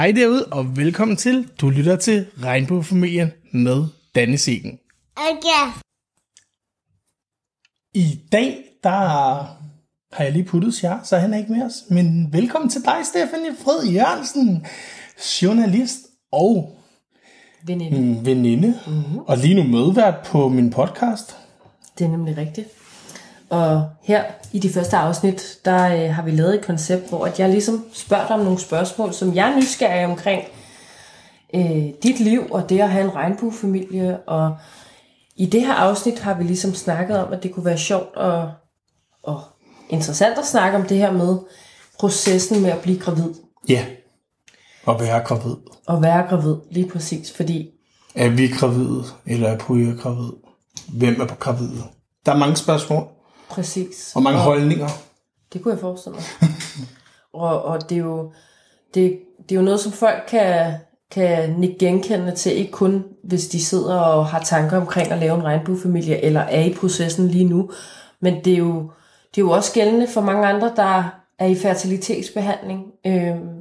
Hej derude, og velkommen til. Du lytter til Regnbuefamilien med Danne Siegen. Okay. I dag, der har jeg lige puttet jer, så han er ikke med os. Men velkommen til dig, Stefanie Fred Jørgensen, journalist og Veninde. mm, veninde, mm-hmm. og lige nu medvært på min podcast. Det er nemlig rigtigt. Og her i de første afsnit, der øh, har vi lavet et koncept, hvor at jeg ligesom spørger dig om nogle spørgsmål, som jeg er nysgerrig omkring øh, dit liv og det at have en regnbuefamilie. Og i det her afsnit har vi ligesom snakket om, at det kunne være sjovt og, og interessant at snakke om det her med processen med at blive gravid. Ja, og være gravid. Og være gravid, lige præcis. Fordi Er vi gravide, eller er Puja gravid? Hvem er på gravide? Der er mange spørgsmål, præcis. og mange holdninger. Det kunne jeg forestille mig. og, og det er jo det, det er jo noget, som folk kan, kan nikke genkende til, ikke kun hvis de sidder og har tanker omkring at lave en regnbuefamilie, eller er i processen lige nu, men det er jo, det er jo også gældende for mange andre, der er i fertilitetsbehandling. Øhm,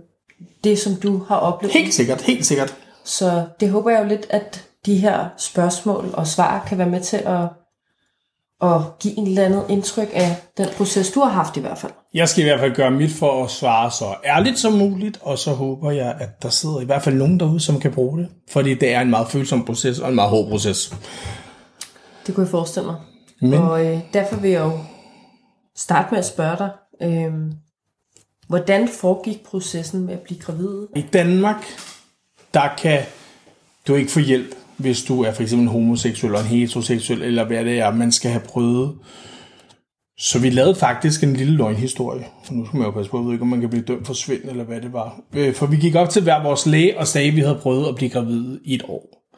det, som du har oplevet. Helt sikkert, helt sikkert. Så det håber jeg jo lidt, at de her spørgsmål og svar kan være med til at, at give en eller andet indtryk af den proces, du har haft i hvert fald. Jeg skal i hvert fald gøre mit for at svare så ærligt som muligt, og så håber jeg, at der sidder i hvert fald nogen derude, som kan bruge det. Fordi det er en meget følsom proces, og en meget hård proces. Det kunne jeg forestille mig. Men Og øh, derfor vil jeg jo starte med at spørge dig, øh, hvordan foregik processen med at blive gravid? i Danmark, der kan du ikke få hjælp, hvis du er for eksempel en homoseksuel eller en heteroseksuel, eller hvad det er, man skal have prøvet. Så vi lavede faktisk en lille løgnhistorie. For nu skal man jo passe på, jeg ved ikke, om man kan blive dømt for svind, eller hvad det var. Øh, for vi gik op til hver vores læge og sagde, at vi havde prøvet at blive gravide i et år.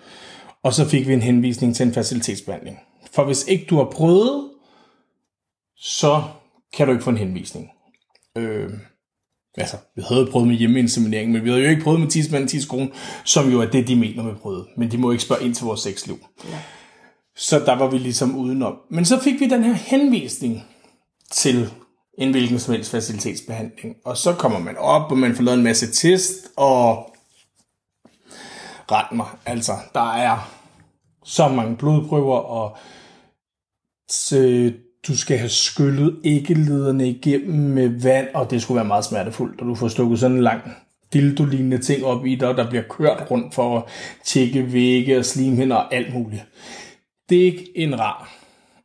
Og så fik vi en henvisning til en facilitetsbehandling. For hvis ikke du har prøvet, så kan du ikke få en henvisning. Øh, altså, vi havde prøvet med hjemmeinseminering, men vi havde jo ikke prøvet med tidsmand og tidskone, som jo er det, de mener med prøvet. Men de må ikke spørge ind til vores sexliv. Ja. Så der var vi ligesom udenom. Men så fik vi den her henvisning til en hvilken som helst facilitetsbehandling. Og så kommer man op, og man får lavet en masse test, og ret mig, altså, der er så mange blodprøver, og så du skal have skyllet æggelederne igennem med vand, og det skulle være meget smertefuldt, og du får stukket sådan en lang dildo ting op i dig, og der bliver kørt rundt for at tjekke vægge og slimhinder og alt muligt. Det er ikke en rar.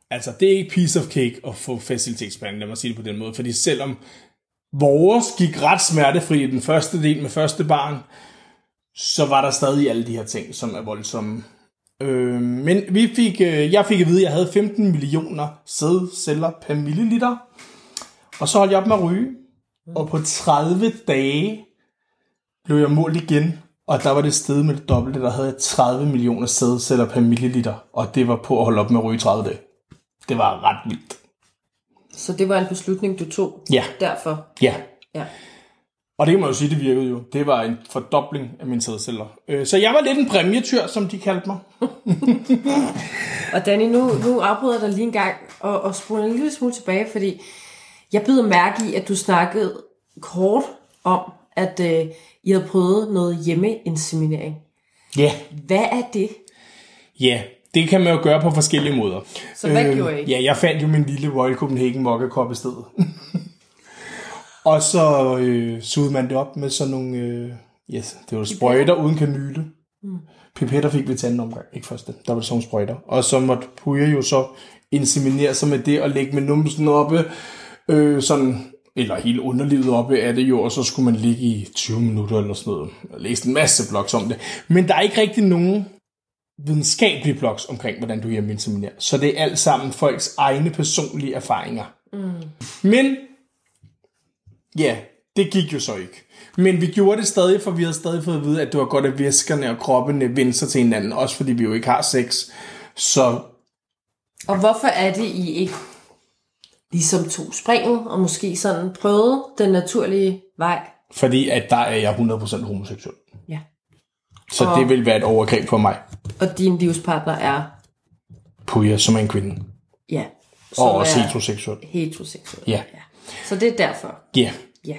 Altså, det er ikke piece of cake at få facilitetsbehandling, lad mig sige det på den måde, fordi selvom vores gik ret smertefri i den første del med første barn, så var der stadig alle de her ting, som er voldsomme. Øh, men vi fik, øh, jeg fik at vide, at jeg havde 15 millioner sædceller per milliliter. Og så holdt jeg op med at ryge. Og på 30 dage blev jeg målt igen. Og der var det sted med det dobbelte, der havde jeg 30 millioner sædceller per milliliter. Og det var på at holde op med at ryge i 30 dage. Det var ret vildt. Så det var en beslutning, du tog Ja, derfor. ja. Ja. Og det kan man jo sige, det virkede jo. Det var en fordobling af mine sædceller. Øh, Så jeg var lidt en præmietyr, som de kaldte mig. Og Danny, nu, nu afbryder jeg dig lige en gang og, og spoler en lille smule tilbage, fordi jeg byder mærke i, at du snakkede kort om, at øh, I havde prøvet noget hjemmeinseminering. Ja. Hvad er det? Ja, det kan man jo gøre på forskellige måder. Så hvad gjorde I? Ja, jeg fandt jo min lille Royal Copenhagen mokkekop i stedet. og så øh, sugede man det op med sådan nogle, øh, yes, det var sprøjter uden kanyle. Mm. Pipetter fik vi til anden omgang, ikke første. Der var det sådan nogle sprøjter. Og så måtte Puja jo så inseminere sig med det og lægge med numsen oppe, øh, sådan, eller hele underlivet oppe af det jo, og så skulle man ligge i 20 minutter eller sådan noget. Jeg læste en masse blogs om det. Men der er ikke rigtig nogen videnskabelige blogs omkring, hvordan du hjemmeinseminerer. Så det er alt sammen folks egne personlige erfaringer. Mm. Men, ja, det gik jo så ikke. Men vi gjorde det stadig, for vi havde stadig fået at vide, at det var godt, at væskerne og kroppene vendte sig til hinanden, også fordi vi jo ikke har sex. Så Og hvorfor er det, I ikke ligesom tog springet, og måske sådan prøvede den naturlige vej? fordi at der er jeg 100% homoseksuel. Ja. Så Og- det vil være et overgreb for mig. Og din livspartner er, Puja, som er en kvinde. ja, Og også er heteroseksuel. heteroseksuel. Ja. Så det er derfor. Ja. Ja.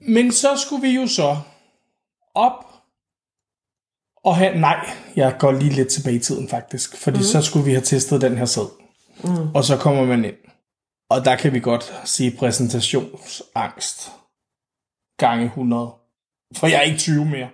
Men så skulle vi jo så op og have... Nej, jeg går lige lidt tilbage i tiden faktisk, fordi mm. så skulle vi have testet den her sæd. Mm. Og så kommer man ind. Og der kan vi godt sige præsentationsangst gange 100. For jeg er ikke 20 mere.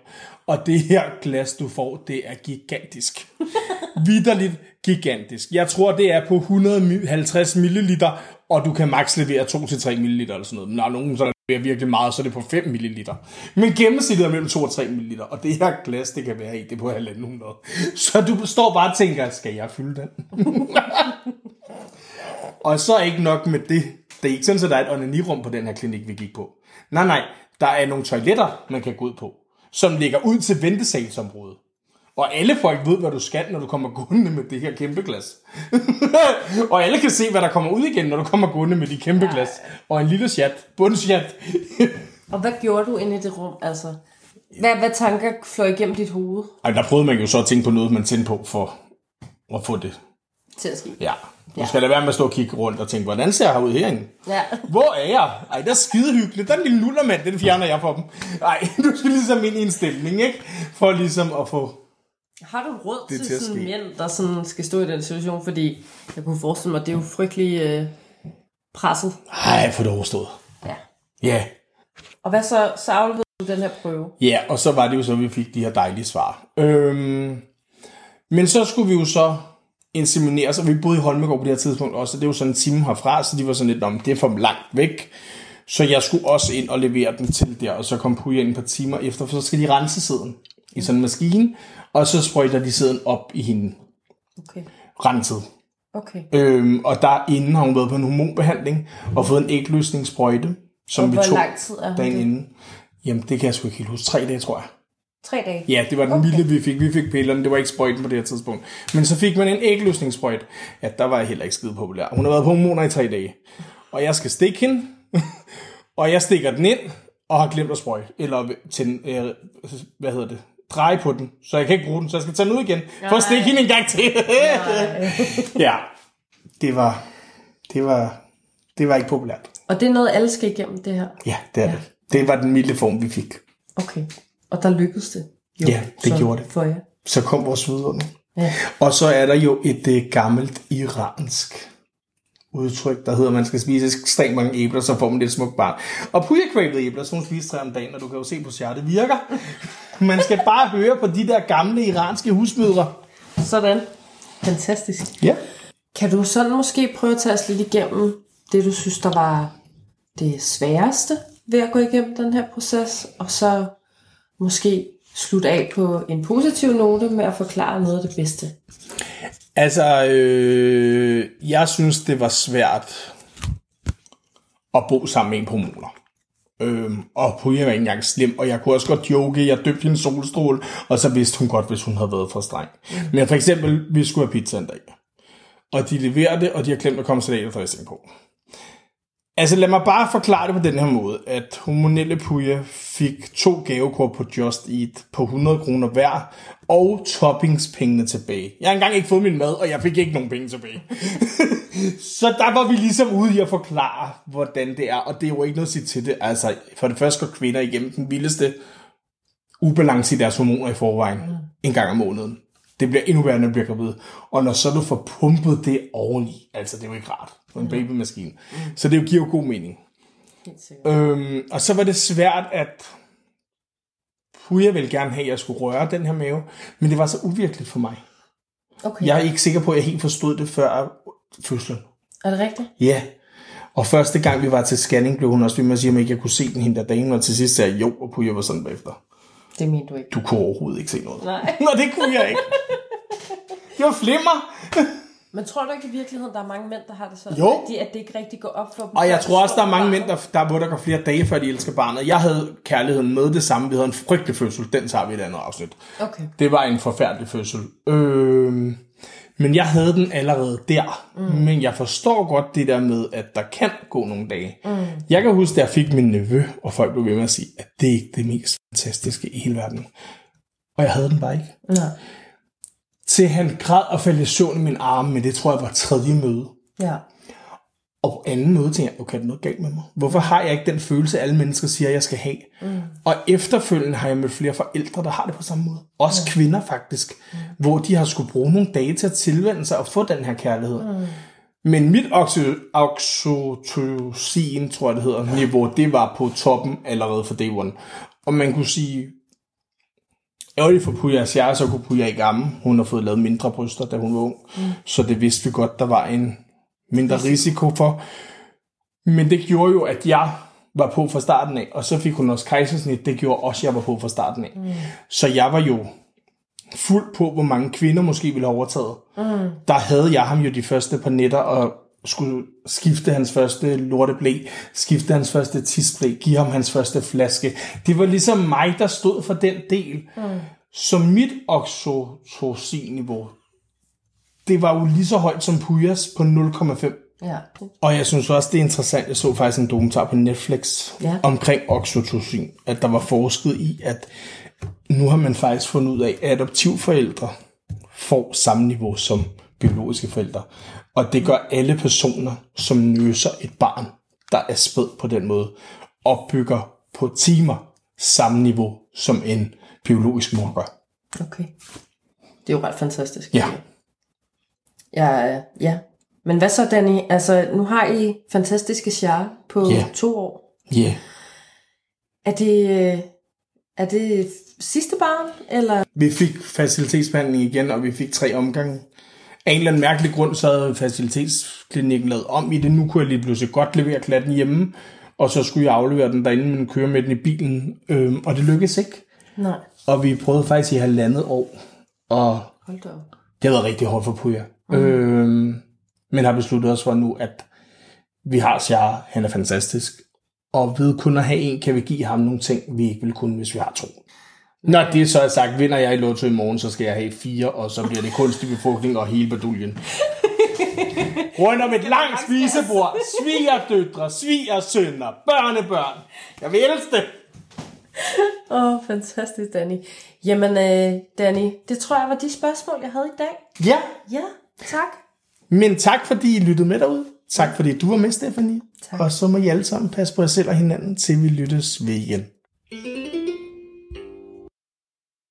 Og det her glas, du får, det er gigantisk. Vidderligt gigantisk. Jeg tror, det er på 150 ml, og du kan maks levere 2-3 ml eller sådan noget. Når nogen så leverer virkelig meget, så er det på 5 ml. Men gennemsnittet er mellem 2 og 3 ml, og det her glas, det kan være i, det er på 1.500. Så du står bare og tænker, skal jeg fylde den? og så ikke nok med det. Det er ikke sådan, at der er et onanirum på den her klinik, vi gik på. Nej, nej. Der er nogle toiletter, man kan gå ud på, som ligger ud til ventesalsområdet. Og alle folk ved, hvad du skal, når du kommer gående med det her kæmpe glas. og alle kan se, hvad der kommer ud igen, når du kommer gående med de kæmpe glas. Og en lille chat, bundchat. og hvad gjorde du inde i det rum? Altså, hvad, hvad tanker fløj igennem dit hoved? Ej, der prøvede man jo så at tænke på noget, man tændte på for at få det. Til at ske. Ja. Du ja. skal lade være med at stå og kigge rundt og tænke, hvordan ser jeg ud herinde? Ja. Hvor er jeg? Ej, det er skide hyggeligt. Der er en lille nullermand, den fjerner jeg for dem. Ej, du skal ligesom ind i en stemning, ikke? For ligesom at få har du råd det til, til sådan mænd, der sådan skal stå i den situation? Fordi jeg kunne forestille mig, at det er jo frygtelig øh, presset. Nej, for det overstået. Ja. Ja. Og hvad så? Så afleverede du den her prøve? Ja, og så var det jo så, at vi fik de her dejlige svar. Øhm, men så skulle vi jo så inseminere, så vi boede i Holmegård på det her tidspunkt også, det var sådan en time herfra, så de var sådan lidt, om det er for langt væk. Så jeg skulle også ind og levere den til der, og så kom Puja ind et par timer efter, for så skal de rense siden i sådan en maskine, og så sprøjter de sæden op i hende. Okay. Renset. Okay. Øhm, og derinde har hun været på en hormonbehandling og fået en ægløsningssprøjte, som og vi tog lang tid er dagen det? inden. Jamen, det kan jeg sgu ikke helt huske. Tre dage, tror jeg. Tre dage? Ja, det var den Okay. vilde, vi fik. Vi fik pillerne, det var ikke sprøjten på det her tidspunkt. Men så fik man en ægløsningssprøjte. Ja, der var jeg heller ikke skide populær. Hun har været på hormoner i tre dage. Og jeg skal stikke hende, og jeg stikker den ind, og har glemt at sprøjte. Eller til, øh, hvad hedder det? Dreje på den, så jeg kan ikke bruge den, så jeg skal tage den ud igen, for at stikke hende en gang til. ja, det var, det var, det var ikke populært. Og det er noget, alle skal igennem det her? Ja, det er Ja. det. Det var den milde form, vi fik. Okay. Og der lykkedes det? Jo, Ja, det så gjorde det. For jer? Så kom vores vidunderlige. Ja. Og så er der jo et øh, gammelt iransk udtryk, der hedder, at man skal spise ekstremt mange æbler, så får man et smukt barn. Og Puja æbler, så hun spiser tre om dagen, og du kan jo se på Cher, det virker. Man skal bare høre på de der gamle iranske husmødre. Sådan. Fantastisk. Ja. Kan du sådan måske prøve at tage os lidt igennem det, du synes, der var det sværeste ved at gå igennem den her proces, og så måske slutte af på en positiv note med at forklare noget af det bedste? Altså, øh, jeg synes, det var svært at bo sammen med en på hormoner. Øhm, og Puja var ikke engang slem, og jeg kunne også godt joke, jeg døbte hende solstråle, og så vidste hun godt, hvis hun havde været for streng. Mm. Men for eksempel, vi skulle have pizza en dag, og de leverer det, og de har glemt at komme salat og dressing på. Altså lad mig bare forklare det på den her måde, at hormonelle Puja fik to gavekort på Just Eat på 100 kroner hver, og toppingspengene tilbage. Jeg har engang ikke fået min mad, og jeg fik ikke nogen penge tilbage. Så der var vi ligesom ude i at forklare, hvordan det er, og det er jo ikke noget at sige til det. Altså, for det første går kvinder igennem den vildeste ubalance i deres hormoner i forvejen, en gang om måneden. Det bliver endnu værre, når du bliver gravid. Og når så du får pumpet det oveni, altså det er jo ikke rart på en babymaskine. Mm. Så det giver jo god mening. Øhm, og så var det svært, at Puja ville gerne have, at jeg skulle røre den her mave, men det var så uvirkeligt for mig. Okay. Jeg er ikke sikker på, at jeg helt forstod det før fødslen. Er det rigtigt? Ja. Og første gang vi var til scanning, blev hun også ved med at sige, om ikke jeg kunne se den hende der dame, og til sidst sagde jeg jo, og Puja var sådan bagefter. Det mener du ikke. Du kunne overhovedet ikke se noget. Nej. Nå, det kunne jeg ikke. Var flimmer. Men tror du ikke i virkeligheden, der er mange mænd, der har det sådan? Jo. At, de, at det ikke rigtig går op for dem? Og jeg tror også, der er mange barnet? mænd, der, der, hvor der går flere dage, før de elsker barnet. Jeg havde kærligheden med det samme. Vi havde en frygtelig fødsel. Den tager vi i et andet afsnit. Okay. Det var en forfærdelig fødsel. Øh, men jeg havde den allerede der. Mm. Men jeg forstår godt det der med, at der kan gå nogle dage. Mm. Jeg kan huske, da jeg fik min nevø, og folk blev ved med at sige, at det er ikke det mest fantastiske i hele verden. Og jeg havde den bare ikke. Nej. Til han græd og faldt i søvn i min arme, men det tror jeg var tredje møde. Ja. Og på anden møde tænkte jeg, okay, er der noget galt med mig? Hvorfor har jeg ikke den følelse, alle mennesker siger, jeg skal have? Mm. Og efterfølgende har jeg mødt flere forældre, der har det på samme måde. Også mm. kvinder faktisk, mm. hvor de har skulle bruge nogle dage til at tilvende sig og få den her kærlighed. Mm. Men mit oxytocin, tror jeg det hedder, niveau, det var på toppen allerede for day one. Og man kunne sige, ærgerligt for Puja Sjære, så kunne Puja i gammel. Hun har fået lavet mindre bryster, da hun var ung. Mm. Så det vidste vi godt, der var en mindre risiko for. Men det gjorde jo, at jeg var på fra starten af, og så fik hun også kejsersnit. Det gjorde også, at jeg var på fra starten af. Mm. Så jeg var jo fuld på, hvor mange kvinder måske ville have overtaget. Mm. Der havde jeg ham jo de første par nætter, og skulle skifte hans første lorteblæ, skifte hans første tisblæ, give ham hans første flaske. Det var ligesom mig, der stod for den del. Mm. Så mit oxytocin-niveau, det var jo lige så højt som Puyas på 0,5. Ja. Og jeg synes også, det er interessant, jeg så faktisk en dokumentar på Netflix ja. omkring oxytocin, at der var forsket i, at nu har man faktisk fundet ud af, at adoptivforældre får samme niveau som biologiske forældre. Og det gør alle personer, som nøser et barn, der er spæd på den måde, opbygger på timer samme niveau, som en biologisk mor gør. Okay. Det er jo ret fantastisk. Ja. Ja, ja. Men hvad så, Danny? Altså, nu har I fantastiske sjære på yeah. to år. Ja. Yeah. Er det, er det sidste barn, eller? Vi fik facilitetsbehandling igen, og vi fik tre omgange. Af en eller anden mærkelig grund, så havde facilitetsklinikken lavet om i det. Nu kunne jeg lige pludselig godt levere klatten hjemme, og så skulle jeg aflevere den derinde, men køre med den i bilen. Øhm, og det lykkedes ikke. Nej. Og vi prøvede faktisk i halvandet år. Og Hold da. det har været rigtig hårdt for Puja. Mm. Øhm, men har besluttet os for nu, at vi har Sjare, han er fantastisk. Og ved kun at have en, kan vi give ham nogle ting, vi ikke vil kunne, hvis vi har to. Når det så er sagt, vinder jeg i Lotto i morgen, så skal jeg have fire, og så bliver det kunstig befrugtning og hele baduljen. Rundt om et langt spisebord, svigerdøtre, svigersønner, børnebørn. Jeg vil elske det. Åh, oh, fantastisk, Danny. Jamen, øh, Danny, det tror jeg var de spørgsmål, jeg havde i dag. Ja. Ja, tak. Men tak, fordi I lyttede med derude. Tak, fordi du var med, Stefanie. Tak. Og så må I alle sammen passe på jer selv og hinanden, til vi lyttes ved igen.